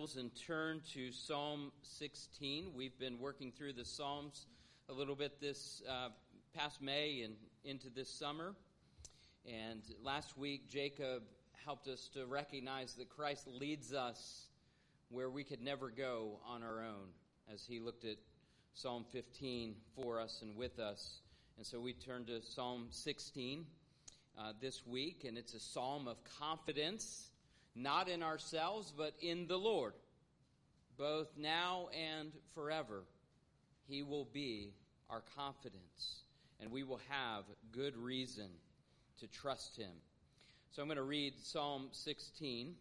Bibles and turn to Psalm 16. We've been working through the Psalms a little bit this uh, past May and into this summer. And last week, Jacob helped us to recognize that Christ leads us where we could never go on our own as he looked at Psalm 15 for us and with us. And so we turn to Psalm 16 uh, this week, and it's a psalm of confidence not in ourselves, but in the Lord, both now and forever. He will be our confidence, and we will have good reason to trust Him. So I'm going to read Psalm 16,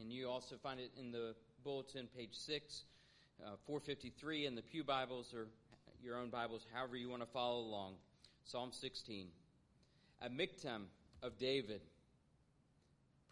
and you also find it in the bulletin, page 6, uh, 453 in the Pew Bibles or your own Bibles, however you want to follow along. Psalm 16. A miktam of David.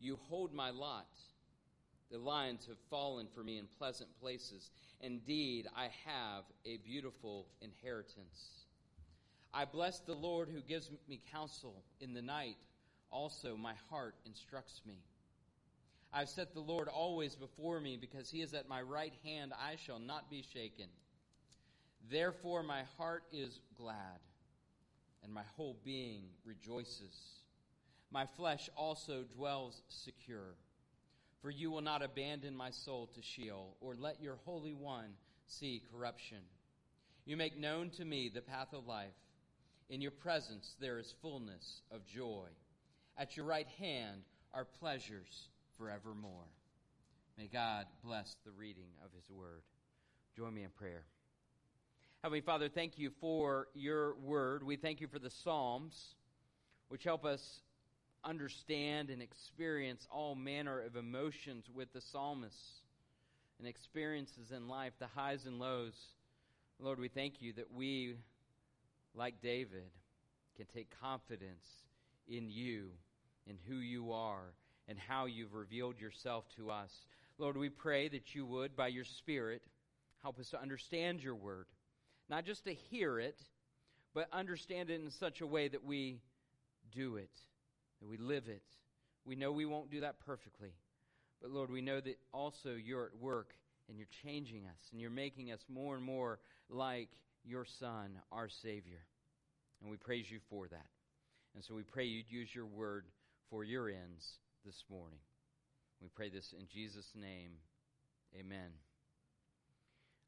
You hold my lot. The lions have fallen for me in pleasant places. Indeed, I have a beautiful inheritance. I bless the Lord who gives me counsel in the night. Also, my heart instructs me. I've set the Lord always before me because he is at my right hand. I shall not be shaken. Therefore, my heart is glad and my whole being rejoices. My flesh also dwells secure. For you will not abandon my soul to Sheol, or let your Holy One see corruption. You make known to me the path of life. In your presence there is fullness of joy. At your right hand are pleasures forevermore. May God bless the reading of his word. Join me in prayer. Heavenly Father, thank you for your word. We thank you for the Psalms, which help us understand and experience all manner of emotions with the psalmists and experiences in life, the highs and lows. Lord, we thank you that we, like David, can take confidence in you, in who you are, and how you've revealed yourself to us. Lord, we pray that you would, by your Spirit, help us to understand your word, not just to hear it, but understand it in such a way that we do it that we live it. We know we won't do that perfectly. But Lord, we know that also you're at work and you're changing us and you're making us more and more like your Son, our Savior. And we praise you for that. And so we pray you'd use your word for your ends this morning. We pray this in Jesus' name. Amen.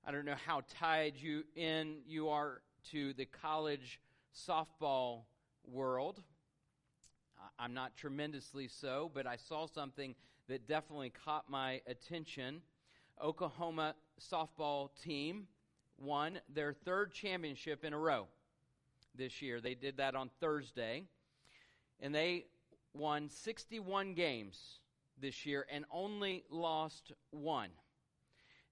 I don't know how tied you in you are to the college softball world. I'm not tremendously so, but I saw something that definitely caught my attention. Oklahoma softball team won their third championship in a row this year. They did that on Thursday. And they won 61 games this year and only lost one.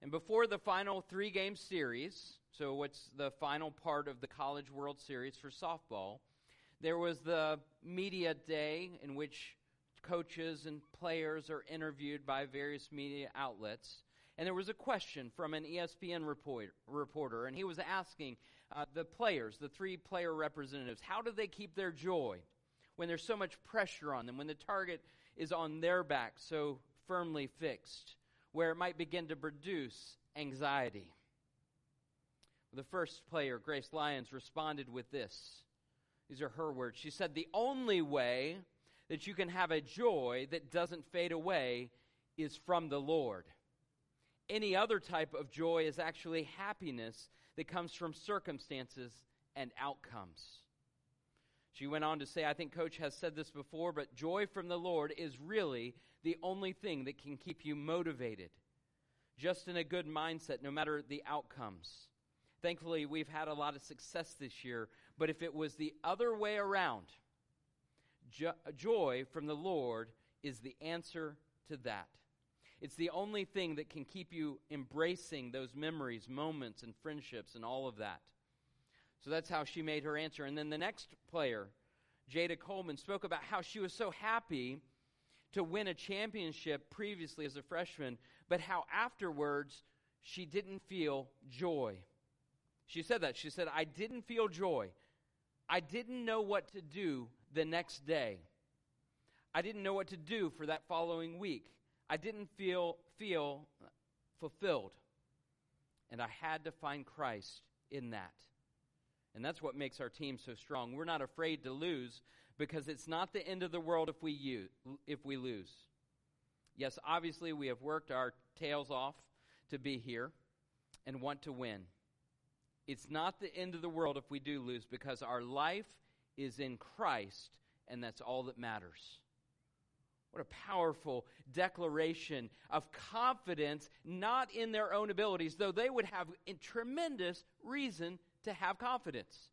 And before the final three game series, so what's the final part of the College World Series for softball, there was the media day in which coaches and players are interviewed by various media outlets. And there was a question from an ESPN report, reporter, and he was asking uh, the players, the three player representatives, how do they keep their joy when there's so much pressure on them, when the target is on their back so firmly fixed, where it might begin to produce anxiety? The first player, Grace Lyons, responded with this these are her words. She said, The only way that you can have a joy that doesn't fade away is from the Lord. Any other type of joy is actually happiness that comes from circumstances and outcomes. She went on to say, I think Coach has said this before, but joy from the Lord is really the only thing that can keep you motivated, just in a good mindset, no matter the outcomes. Thankfully, we've had a lot of success this year, but if it was the other way around, jo- joy from the Lord is the answer to that. It's the only thing that can keep you embracing those memories, moments, and friendships and all of that. So that's how she made her answer. And then the next player, Jayda Coleman, spoke about how she was so happy to win a championship previously as a freshman, but how afterwards she didn't feel joy. She said that. She said, I didn't feel joy. I didn't know what to do the next day. I didn't know what to do for that following week. I didn't feel feel fulfilled. And I had to find Christ in that. And that's what makes our team so strong. We're not afraid to lose because it's not the end of the world if we use, if we lose. Yes, obviously we have worked our tails off to be here and want to win. It's not the end of the world if we do lose because our life is in Christ and that's all that matters. What a powerful declaration of confidence, not in their own abilities, though they would have tremendous reason to have confidence.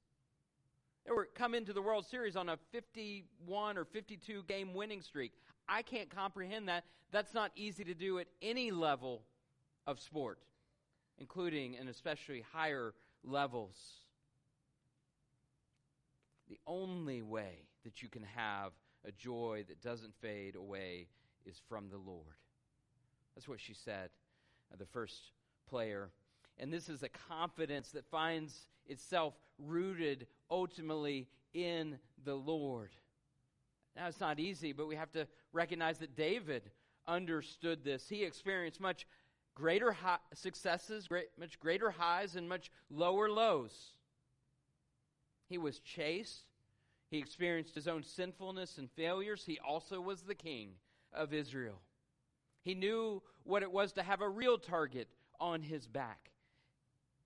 They were come into the World Series on a 51 or 52 game winning streak. I can't comprehend that. That's not easy to do at any level of sport, including and especially higher levels. The only way that you can have a joy that doesn't fade away is from the Lord. That's what she said, uh, the first player. And this is a confidence that finds itself rooted ultimately in the Lord. Now, it's not easy, but we have to recognize that David understood this. He experienced much greater high successes, great, much greater highs, and much lower lows. He was chased, he experienced his own sinfulness and failures. He also was the king of Israel. He knew what it was to have a real target on his back.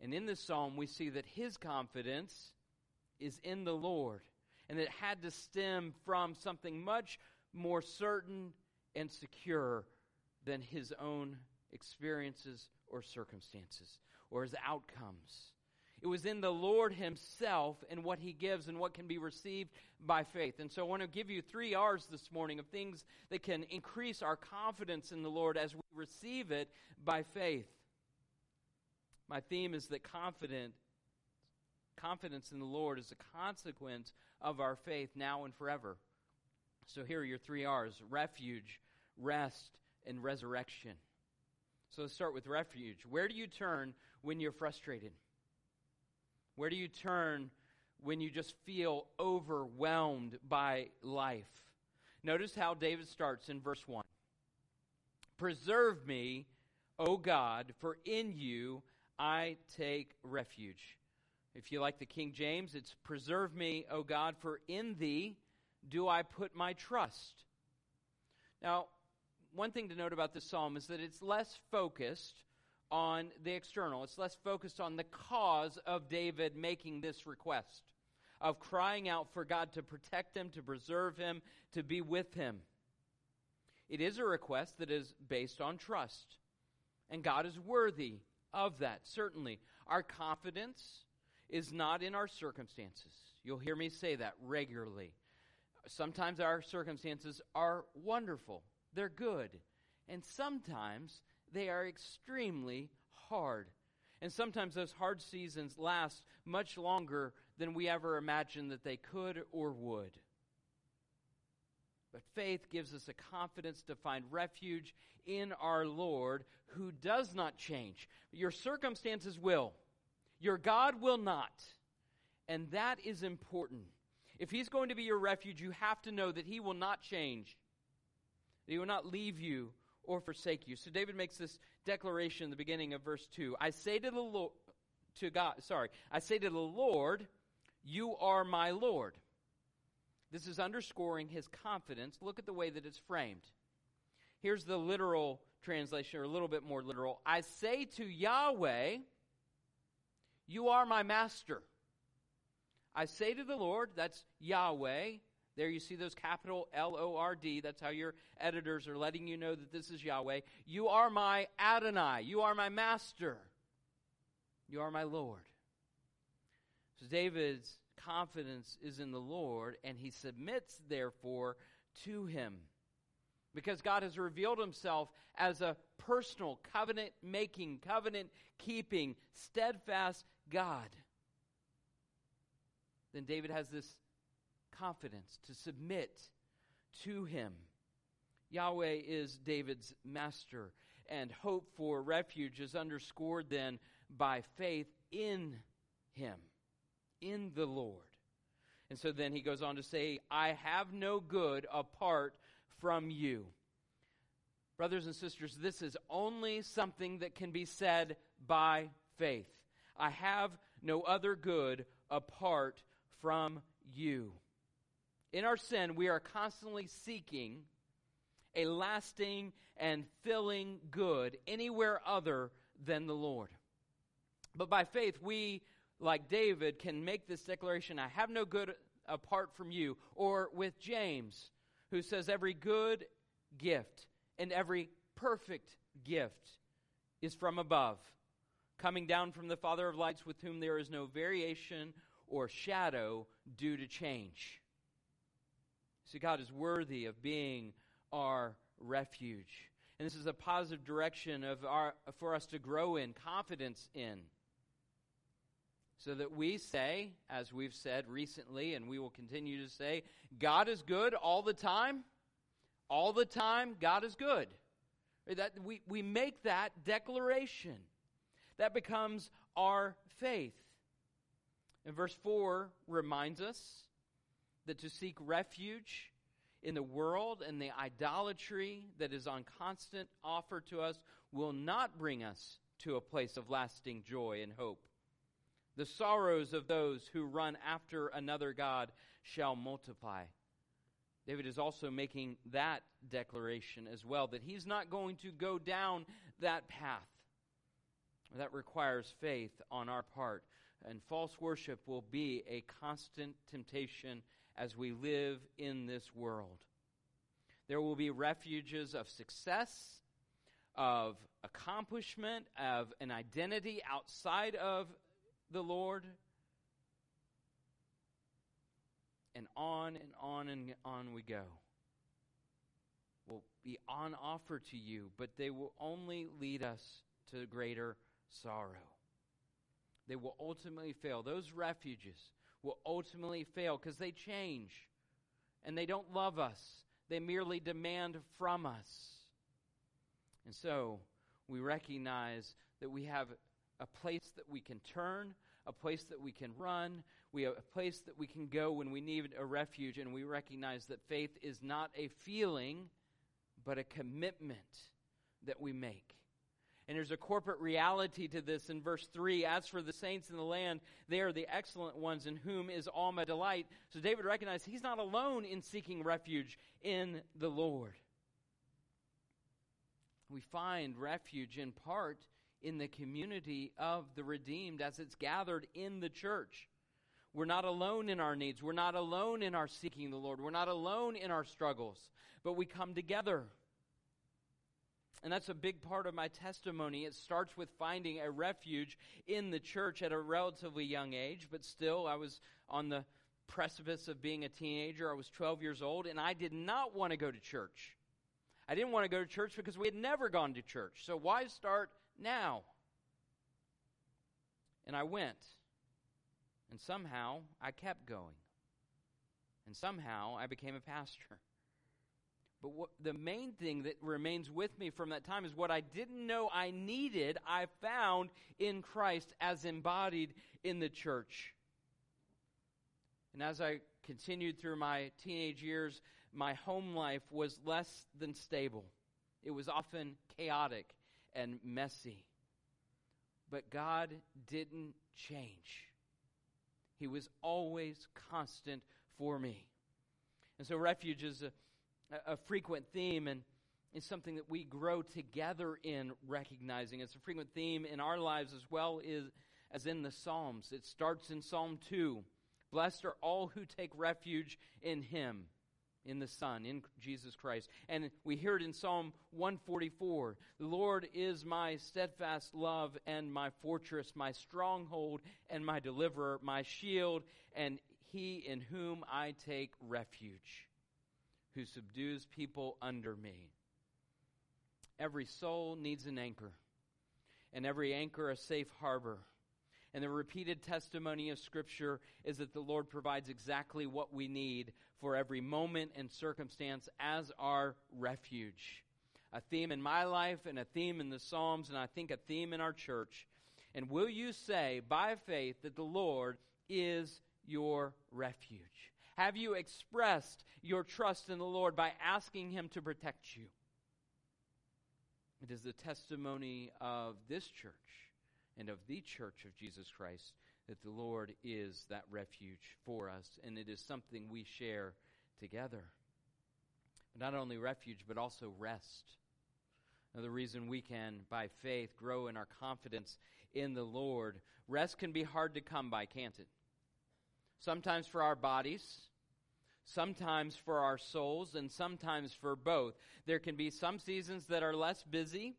And in this psalm, we see that his confidence is in the Lord, and it had to stem from something much more certain and secure than his own experiences or circumstances or his outcomes. It was in the Lord Himself and what He gives and what can be received by faith. And so I want to give you three R's this morning of things that can increase our confidence in the Lord as we receive it by faith. My theme is that confident confidence in the Lord is a consequence of our faith now and forever. So here are your three R's refuge, rest, and resurrection. So let's start with refuge. Where do you turn when you're frustrated? Where do you turn when you just feel overwhelmed by life? Notice how David starts in verse 1 Preserve me, O God, for in you I take refuge. If you like the King James, it's Preserve me, O God, for in thee do I put my trust. Now, one thing to note about this psalm is that it's less focused on the external. It's less focused on the cause of David making this request, of crying out for God to protect him, to preserve him, to be with him. It is a request that is based on trust. And God is worthy of that, certainly. Our confidence is not in our circumstances. You'll hear me say that regularly. Sometimes our circumstances are wonderful, they're good. And sometimes they are extremely hard. And sometimes those hard seasons last much longer than we ever imagined that they could or would. But faith gives us a confidence to find refuge in our Lord who does not change. Your circumstances will, your God will not. And that is important. If He's going to be your refuge, you have to know that He will not change, that He will not leave you or forsake you. So David makes this declaration in the beginning of verse 2. I say to the Lord, to God, sorry, I say to the Lord, you are my Lord. This is underscoring his confidence. Look at the way that it's framed. Here's the literal translation, or a little bit more literal. I say to Yahweh, You are my master. I say to the Lord, that's Yahweh, there you see those capital L O R D. That's how your editors are letting you know that this is Yahweh. You are my Adonai. You are my master. You are my Lord. So David's confidence is in the Lord, and he submits, therefore, to him. because God has revealed himself as a personal, covenant making, covenant keeping, steadfast God, then David has this confidence to submit to him. Yahweh is David's master, and hope for refuge is underscored then by faith in him, in the Lord. And so then he goes on to say, I have no good apart from you. Brothers and sisters, this is only something that can be said by faith. I have no other good apart from you. In our sin, we are constantly seeking a lasting and filling good anywhere other than the Lord. But by faith, we, like David, can make this declaration I have no good apart from you. Or with James, who says, Every good gift and every perfect gift is from above, coming down from the Father of lights, with whom there is no variation or shadow due to change. See, God is worthy of being our refuge. And this is a positive direction of our, for us to grow in, confidence in. So that we say, as we've said recently, and we will continue to say, God is good all the time. All the time, God is good. That we, we make that declaration. That becomes our faith. And verse 4 reminds us that to seek refuge in the world and the idolatry that is on constant offer to us will not bring us to a place of lasting joy and hope. The sorrows of those who run after another God shall multiply. David is also making that declaration as well that he's not going to go down that path. That requires faith on our part. And false worship will be a constant temptation as we live in this world. There will be refuges of success, of accomplishment, of an identity outside of the Lord. And on and on and on we go. Will be on offer to you, but they will only lead us to greater sorrow. They will ultimately fail. Those refuges will ultimately fail because they change and they don't love us. They merely demand from us. And so we recognize that we have a place that we can turn, a place that we can run, we have a place that we can go when we need a refuge, and we recognize that faith is not a feeling, but a commitment that we make. And there's a corporate reality to this in verse 3. As for the saints in the land, they are the excellent ones in whom is all my delight. So David recognized he's not alone in seeking refuge in the Lord. We find refuge in part in the community of the redeemed as it's gathered in the church. We're not alone in our needs. We're not alone in our seeking the Lord. We're not alone in our struggles, but we come together. And that's a big part of my testimony. It starts with finding a refuge in the church at a relatively young age, but still, I was on the precipice of being a teenager. I was 12 years old, and I did not want to go to church. I didn't want to go to church because we had never gone to church. So why start now? And I went. And somehow I kept going. And somehow I became a pastor. But what, the main thing that remains with me from that time is what I didn't know I needed, I found in Christ as embodied in the church. And as I continued through my teenage years, my home life was less than stable. It was often chaotic and messy. But God didn't change. He was always constant for me. And so, refuge is a uh, a, frequent theme and is something that we grow together in recognizing. It's a frequent theme in our lives as well is, as in the Psalms. It starts in Psalm 2. Blessed are all who take refuge in him, in the Son, in Jesus Christ. And we hear it in Psalm 144. The Lord is my steadfast love and my fortress, my stronghold and my deliverer, my shield, and he in whom I take refuge who subdues people under me. Every soul needs an anchor, and every anchor a safe harbor. And the repeated testimony of Scripture is that the Lord provides exactly what we need for every moment and circumstance as our refuge. A theme in my life and a theme in the Psalms, and I think a theme in our church. And will you say by faith that the Lord is your refuge? Have you expressed your trust in the Lord by asking Him to protect you? It is the testimony of this church and of the church of Jesus Christ that the Lord is that refuge for us, and it is something we share together. Not only refuge, but also rest. Now, the reason we can, by faith, grow in our confidence in the Lord. Rest can be hard to come by, can't it? Sometimes for our bodies, sometimes for our souls, and sometimes for both. There can be some seasons that are less busy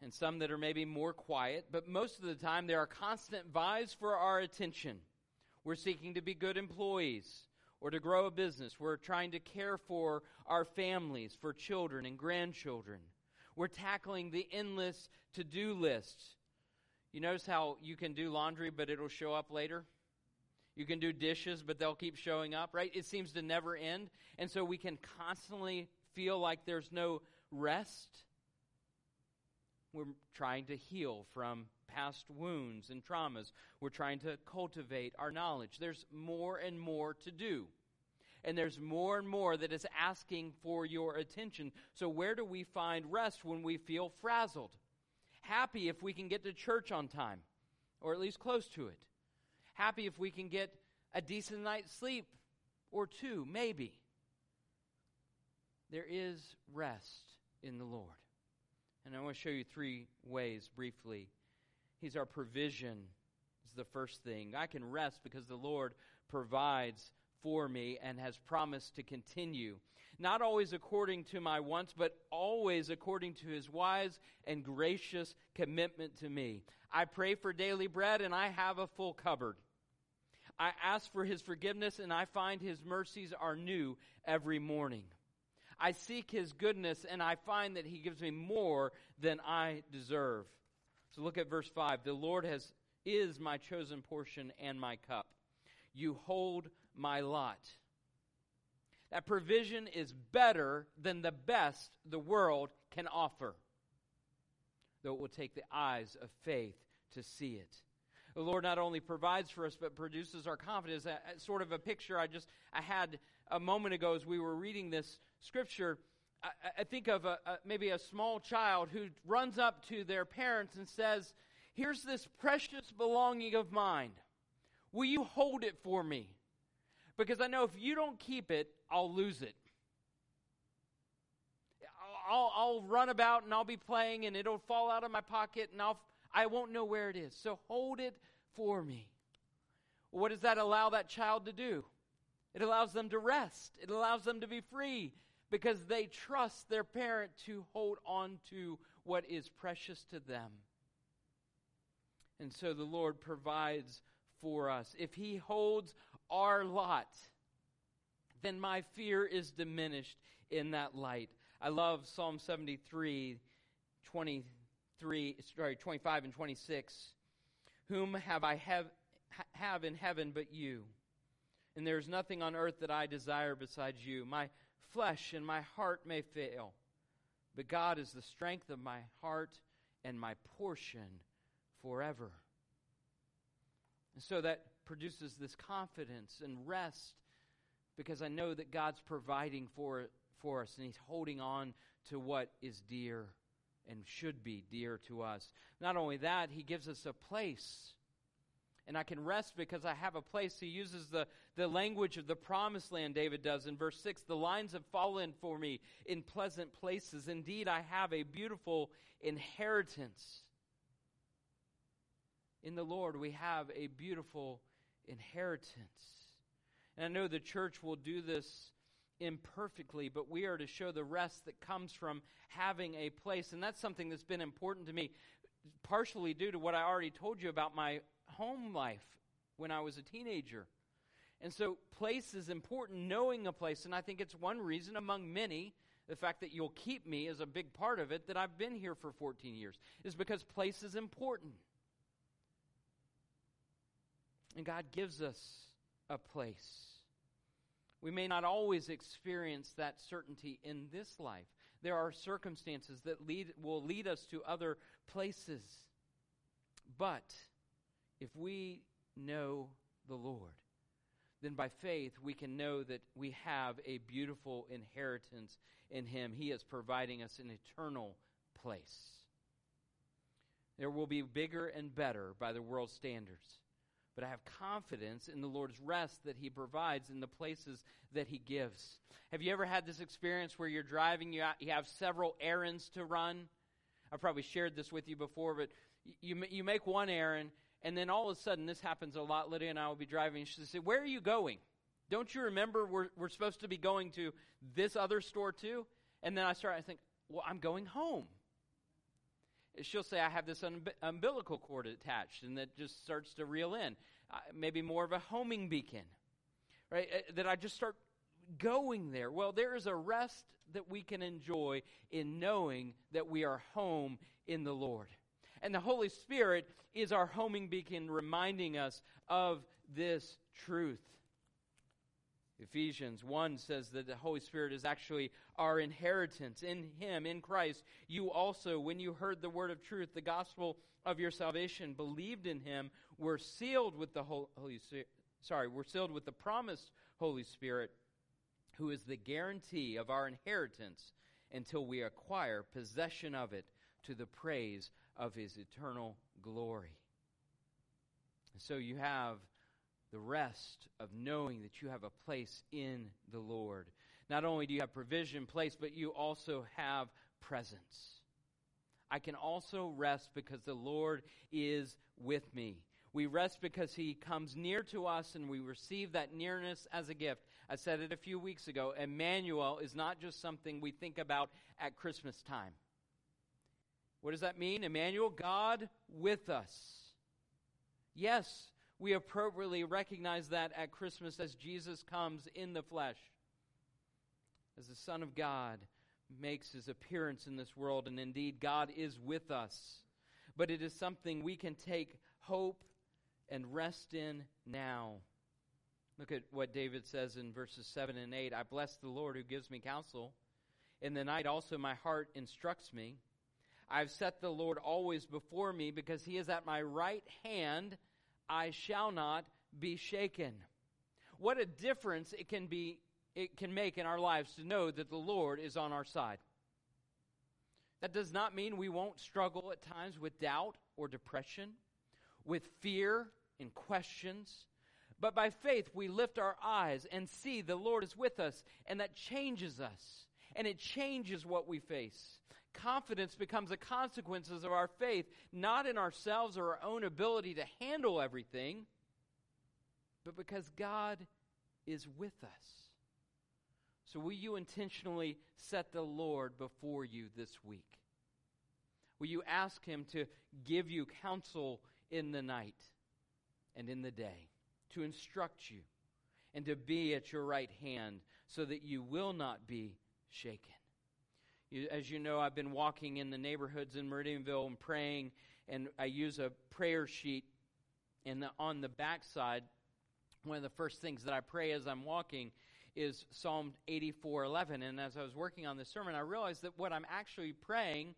and some that are maybe more quiet, but most of the time there are constant vies for our attention. We're seeking to be good employees or to grow a business. We're trying to care for our families, for children and grandchildren. We're tackling the endless to do list. You notice how you can do laundry, but it'll show up later? You can do dishes, but they'll keep showing up, right? It seems to never end. And so we can constantly feel like there's no rest. We're trying to heal from past wounds and traumas. We're trying to cultivate our knowledge. There's more and more to do. And there's more and more that is asking for your attention. So, where do we find rest when we feel frazzled? Happy if we can get to church on time, or at least close to it. Happy if we can get a decent night's sleep, or two, maybe. There is rest in the Lord. And I want to show you three ways briefly. He's our provision, is the first thing. I can rest because the Lord provides for me and has promised to continue. Not always according to my wants, but always according to his wise and gracious commitment to me. I pray for daily bread and I have a full cupboard. I ask for his forgiveness and I find his mercies are new every morning. I seek his goodness and I find that he gives me more than I deserve. So look at verse 5. The Lord has is my chosen portion and my cup. You hold my lot. That provision is better than the best the world can offer, though it will take the eyes of faith to see it. The Lord not only provides for us, but produces our confidence. A, a, sort of a picture I just I had a moment ago as we were reading this scripture. I, I think of a, maybe a small child who runs up to their parents and says, "Here's this precious belonging of mine. Will you hold it for me?" Because I know if you don't keep it, I'll lose it. I'll, I'll run about and I'll be playing and it'll fall out of my pocket and I'll, I won't know where it is. So hold it for me. What does that allow that child to do? It allows them to rest. It allows them to be free because they trust their parent to hold on to what is precious to them. And so the Lord provides for us. If He holds our lot, then my fear is diminished in that light. I love Psalm 73, 23, sorry, 25 and 26. Whom have I have, have in heaven but you? And there is nothing on earth that I desire besides you. My flesh and my heart may fail, but God is the strength of my heart and my portion forever. And so that produces this confidence and rest because I know that God's providing for, for us and He's holding on to what is dear and should be dear to us. Not only that, He gives us a place. And I can rest because I have a place. He uses the, the language of the promised land, David does in verse 6. The lines have fallen for me in pleasant places. Indeed, I have a beautiful inheritance. In the Lord, we have a beautiful inheritance. And I know the church will do this imperfectly, but we are to show the rest that comes from having a place. And that's something that's been important to me, partially due to what I already told you about my home life when I was a teenager. And so, place is important, knowing a place. And I think it's one reason among many, the fact that you'll keep me is a big part of it, that I've been here for 14 years, is because place is important. And God gives us a place. We may not always experience that certainty in this life. There are circumstances that lead, will lead us to other places. But if we know the Lord, then by faith we can know that we have a beautiful inheritance in Him. He is providing us an eternal place. There will be bigger and better by the world's standards. But I have confidence in the Lord's rest that He provides in the places that He gives. Have you ever had this experience where you're driving, you have several errands to run? I've probably shared this with you before, but you, you make one errand and then all of a sudden, this happens a lot. Lydia and I will be driving. And she'll say, Where are you going? Don't you remember we're, we're supposed to be going to this other store too? And then I start, I think, Well, I'm going home. She'll say, I have this umbilical cord attached, and that just starts to reel in. Uh, maybe more of a homing beacon, right? Uh, that I just start going there. Well, there is a rest that we can enjoy in knowing that we are home in the Lord. And the Holy Spirit is our homing beacon, reminding us of this truth. Ephesians 1 says that the Holy Spirit is actually our inheritance. In Him, in Christ, you also, when you heard the word of truth, the gospel of your salvation, believed in Him, were sealed with the Holy Spirit. Sorry, we're sealed with the promised Holy Spirit, who is the guarantee of our inheritance until we acquire possession of it to the praise of his eternal glory. So you have the rest of knowing that you have a place in the Lord. Not only do you have provision place, but you also have presence. I can also rest because the Lord is with me. We rest because He comes near to us and we receive that nearness as a gift. I said it a few weeks ago. Emmanuel is not just something we think about at Christmas time. What does that mean? Emmanuel, God with us. Yes, we appropriately recognize that at Christmas as Jesus comes in the flesh, as the Son of God makes his appearance in this world, and indeed God is with us. But it is something we can take hope and rest in now. Look at what David says in verses 7 and 8 I bless the Lord who gives me counsel. In the night also my heart instructs me. I've set the Lord always before me because he is at my right hand. I shall not be shaken. What a difference it can be it can make in our lives to know that the Lord is on our side. That does not mean we won't struggle at times with doubt or depression, with fear and questions. But by faith, we lift our eyes and see the Lord is with us, and that changes us, and it changes what we face confidence becomes a consequence of our faith, not in ourselves or our own ability to handle everything, but because God is with us. So, will you intentionally set the Lord before you this week? Will you ask Him to give you counsel in the night and in the day, to instruct you, and to be at your right hand so that you will not be shaken? As you know, I've been walking in the neighborhoods in Meridianville and praying, and I use a prayer sheet. And the, on the backside, one of the first things that I pray as I'm walking is Psalm 84:11. And as I was working on this sermon, I realized that what I'm actually praying,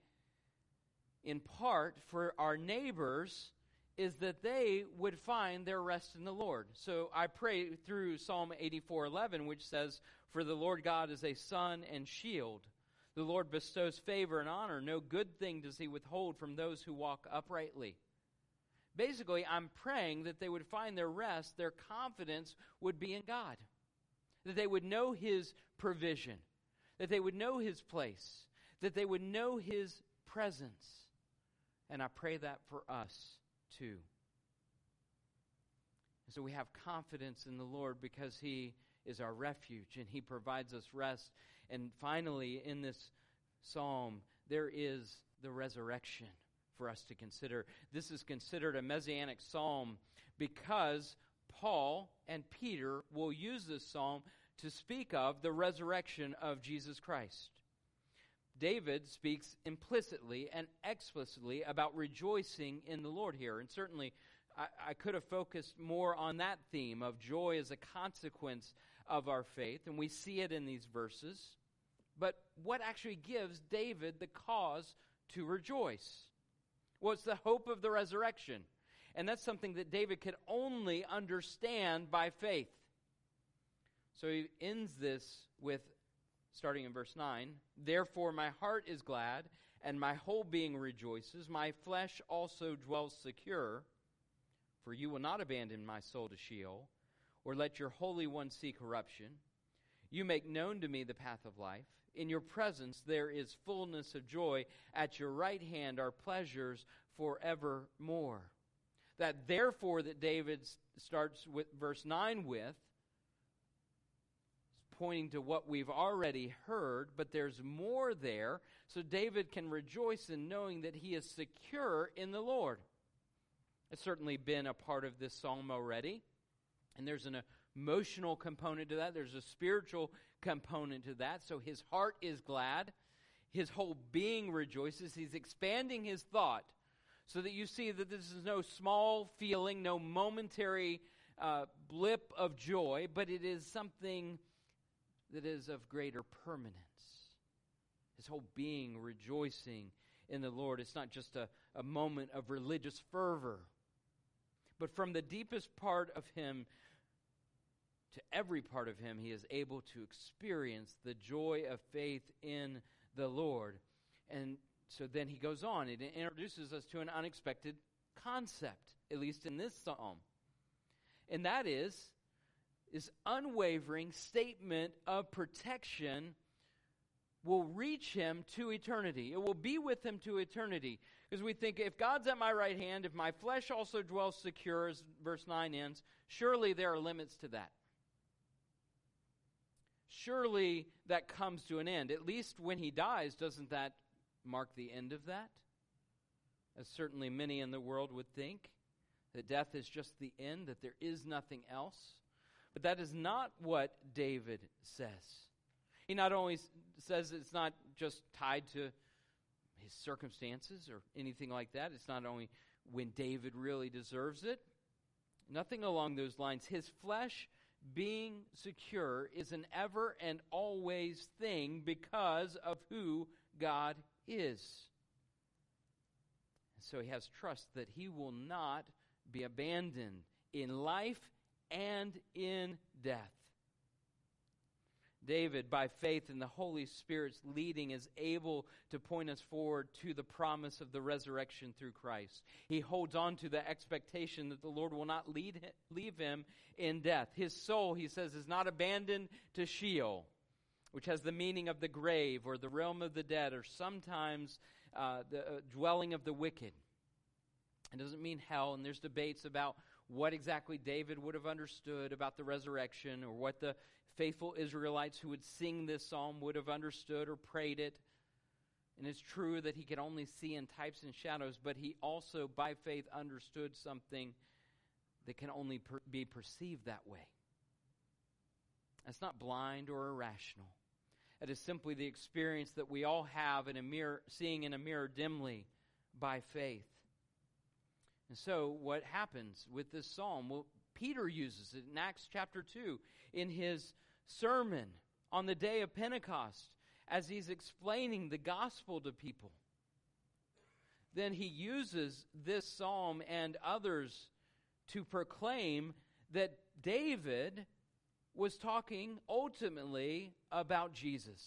in part for our neighbors, is that they would find their rest in the Lord. So I pray through Psalm 84:11, which says, "For the Lord God is a sun and shield." The Lord bestows favor and honor. No good thing does he withhold from those who walk uprightly. Basically, I'm praying that they would find their rest, their confidence would be in God. That they would know his provision, that they would know his place, that they would know his presence. And I pray that for us too. So we have confidence in the Lord because he is our refuge and he provides us rest and finally, in this psalm, there is the resurrection for us to consider. This is considered a messianic psalm because Paul and Peter will use this psalm to speak of the resurrection of Jesus Christ. David speaks implicitly and explicitly about rejoicing in the Lord here. And certainly, I, could have focused more on that theme of joy as a consequence of our faith, and we see it in these verses. But what actually gives David the cause to rejoice? Well, it's the hope of the resurrection. And that's something that David could only understand by faith. So he ends this with, starting in verse 9 Therefore my heart is glad, and my whole being rejoices. My flesh also dwells secure, for you will not abandon my soul to Sheol, or let your Holy One see corruption. You make known to me the path of life. In your presence there is fullness of joy. At your right hand are pleasures forevermore. That therefore that David starts with verse 9 with pointing to what we've already heard, but there's more there. So David can rejoice in knowing that he is secure in the Lord. It's certainly been a part of this psalm already. And there's an emotional component to that, there's a spiritual component to that. So his heart is glad, his whole being rejoices. He's expanding his thought so that you see that this is no small feeling, no momentary uh, blip of joy, but it is something that is of greater permanence. His whole being rejoicing in the Lord. It's not just a, a moment of religious fervor, but from the deepest part of him to every part of him, he is able to experience the joy of faith in the Lord. And so then he goes on, it introduces us to an unexpected concept, at least in this psalm. And that is this unwavering statement of protection will reach him to eternity. It will be with him to eternity. Because we think, if God's at my right hand, if my flesh also dwells secure, as verse 9 ends, surely there are limits to that. Surely that comes to an end. At least when he dies, doesn't that mark the end of that? As certainly many in the world would think, that death is just the end, that there is nothing else. But that is not what David says. He not only says it's not just tied to his circumstances or anything like that, it's not only when David really deserves it, nothing along those lines. His flesh being secure is an ever and always thing because of who God is. So he has trust that he will not be abandoned in life and in death. David, by faith in the Holy Spirit's leading, is able to point us forward to the promise of the resurrection through Christ. He holds on to the expectation that the Lord will not lead, leave him in death. His soul, he says, is not abandoned to Sheol, which has the meaning of the grave or the realm of the dead, or sometimes uh, the uh, dwelling of the wicked. It doesn't mean hell, and there's debates about what exactly David would have understood about the resurrection or what the faithful Israelites who would sing this psalm would have understood or prayed it. And it's true that he could only see in types and shadows, but he also, by faith, understood something that can only per- be perceived that way. That's not blind or irrational. It is simply the experience that we all have in a mirror, seeing in a mirror dimly by faith. And so, what happens with this psalm? Well, Peter uses it in Acts chapter 2 in his sermon on the day of Pentecost as he's explaining the gospel to people. Then he uses this psalm and others to proclaim that David was talking ultimately about Jesus.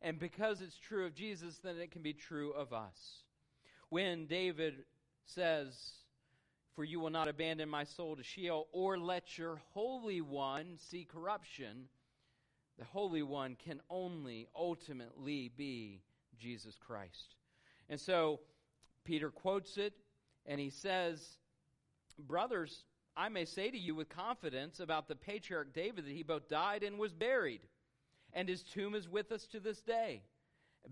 And because it's true of Jesus, then it can be true of us. When David says, for you will not abandon my soul to Sheol, or let your Holy One see corruption. The Holy One can only ultimately be Jesus Christ. And so Peter quotes it, and he says, Brothers, I may say to you with confidence about the patriarch David that he both died and was buried, and his tomb is with us to this day.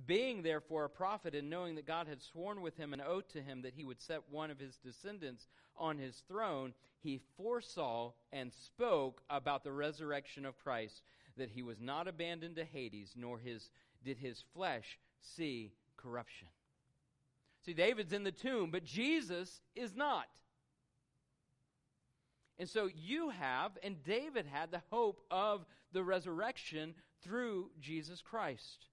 Being therefore a prophet, and knowing that God had sworn with him an oath to him that he would set one of his descendants on his throne, he foresaw and spoke about the resurrection of Christ, that he was not abandoned to Hades, nor his, did his flesh see corruption. See, David's in the tomb, but Jesus is not. And so you have, and David had, the hope of the resurrection through Jesus Christ.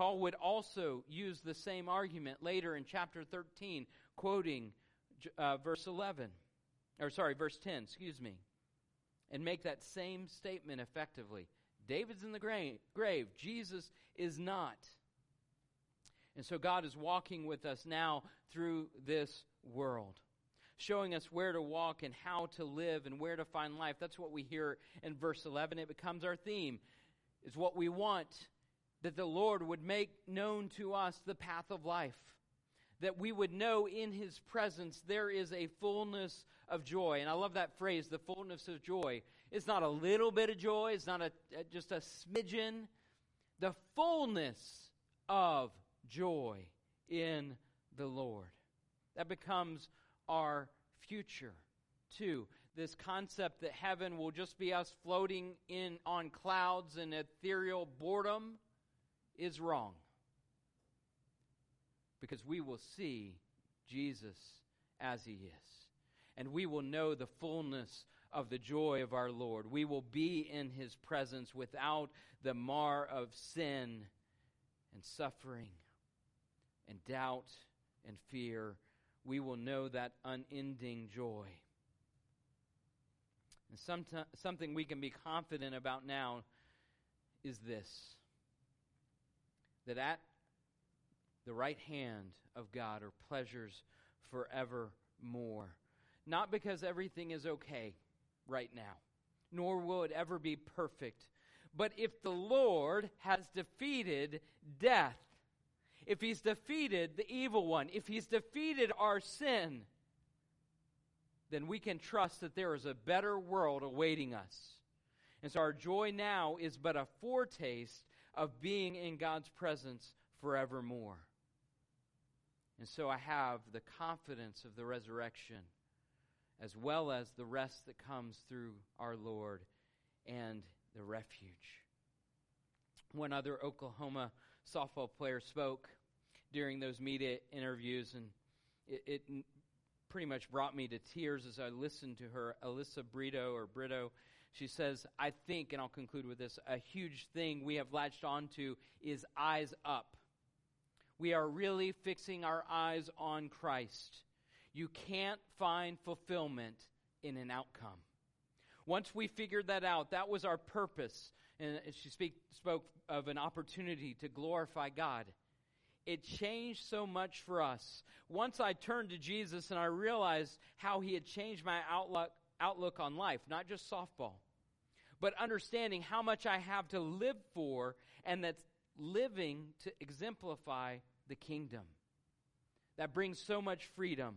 Paul would also use the same argument later in chapter 13, quoting uh, verse 11, or sorry, verse 10, excuse me, and make that same statement effectively. David's in the grave, grave. Jesus is not. And so God is walking with us now through this world, showing us where to walk and how to live and where to find life. That's what we hear in verse 11. It becomes our theme. It's what we want that the Lord would make known to us the path of life, that we would know in His presence there is a fullness of joy. And I love that phrase, the fullness of joy. It's not a little bit of joy, it's not a, just a smidgen. The fullness of joy in the Lord. That becomes our future, too. This concept that heaven will just be us floating in on clouds and ethereal boredom is wrong. Because we will see Jesus as he is. And we will know the fullness of the joy of our Lord. We will be in his presence without the mar of sin and suffering and doubt and fear. We will know that unending joy. And something we can be confident about now is this that at the right hand of God are pleasures forevermore. Not because everything is okay right now, nor will it ever be perfect, but if the Lord has defeated death, if he's defeated the evil one, if he's defeated our sin, then we can trust that there is a better world awaiting us. And so our joy now is but a foretaste of being in God's presence forevermore. And so I have the confidence of the resurrection as well as the rest that comes through our Lord and the refuge. One other Oklahoma softball player spoke during those media interviews, and it, it pretty much brought me to tears as I listened to her, Alyssa Brito or Brito. She says, I think, and I'll conclude with this, a huge thing we have latched onto is eyes up. We are really fixing our eyes on Christ. You can't find fulfillment in an outcome. Once we figured that out, that was our purpose. And she speak, spoke of an opportunity to glorify God. It changed so much for us. Once I turned to Jesus and I realized how he had changed my outlook, outlook on life, not just softball, but understanding how much I have to live for and that's living to exemplify the kingdom. That brings so much freedom.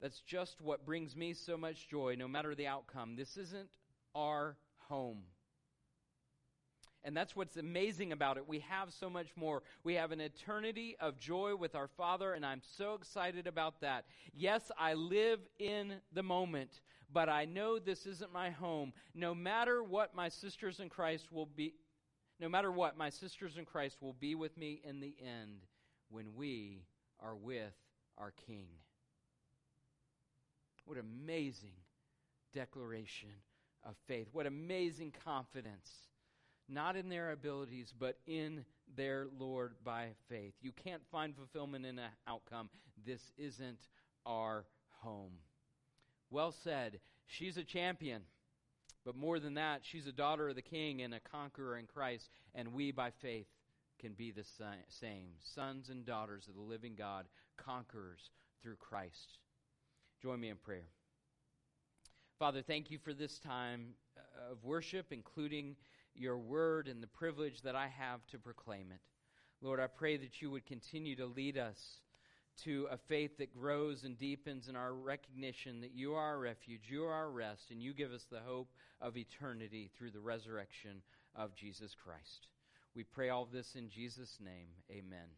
That's just what brings me so much joy, no matter the outcome. This isn't our home. And that's what's amazing about it. We have so much more. We have an eternity of joy with our Father, and I'm so excited about that. Yes, I live in the moment, but I know this isn't my home. No matter what my sisters in Christ will be, no matter what, my sisters in Christ will be with me in the end when we are with our King. What amazing declaration of faith. What amazing confidence not in their abilities, but in their Lord by faith. You can't find fulfillment in an outcome. This isn't our home. Well said. She's a champion. But more than that, she's a daughter of the king and a conqueror in Christ, and we by faith can be the same. Sons and daughters of the living God, conquerors through Christ. Join me in prayer. Father, thank you for this time uh, of worship, including your word and the privilege that I have to proclaim it. Lord, I pray that you would continue to lead us to a faith that grows and deepens in our recognition that you are our refuge, you are our rest, and you give us the hope of eternity through the resurrection of Jesus Christ. We pray all this in Jesus' name. Amen.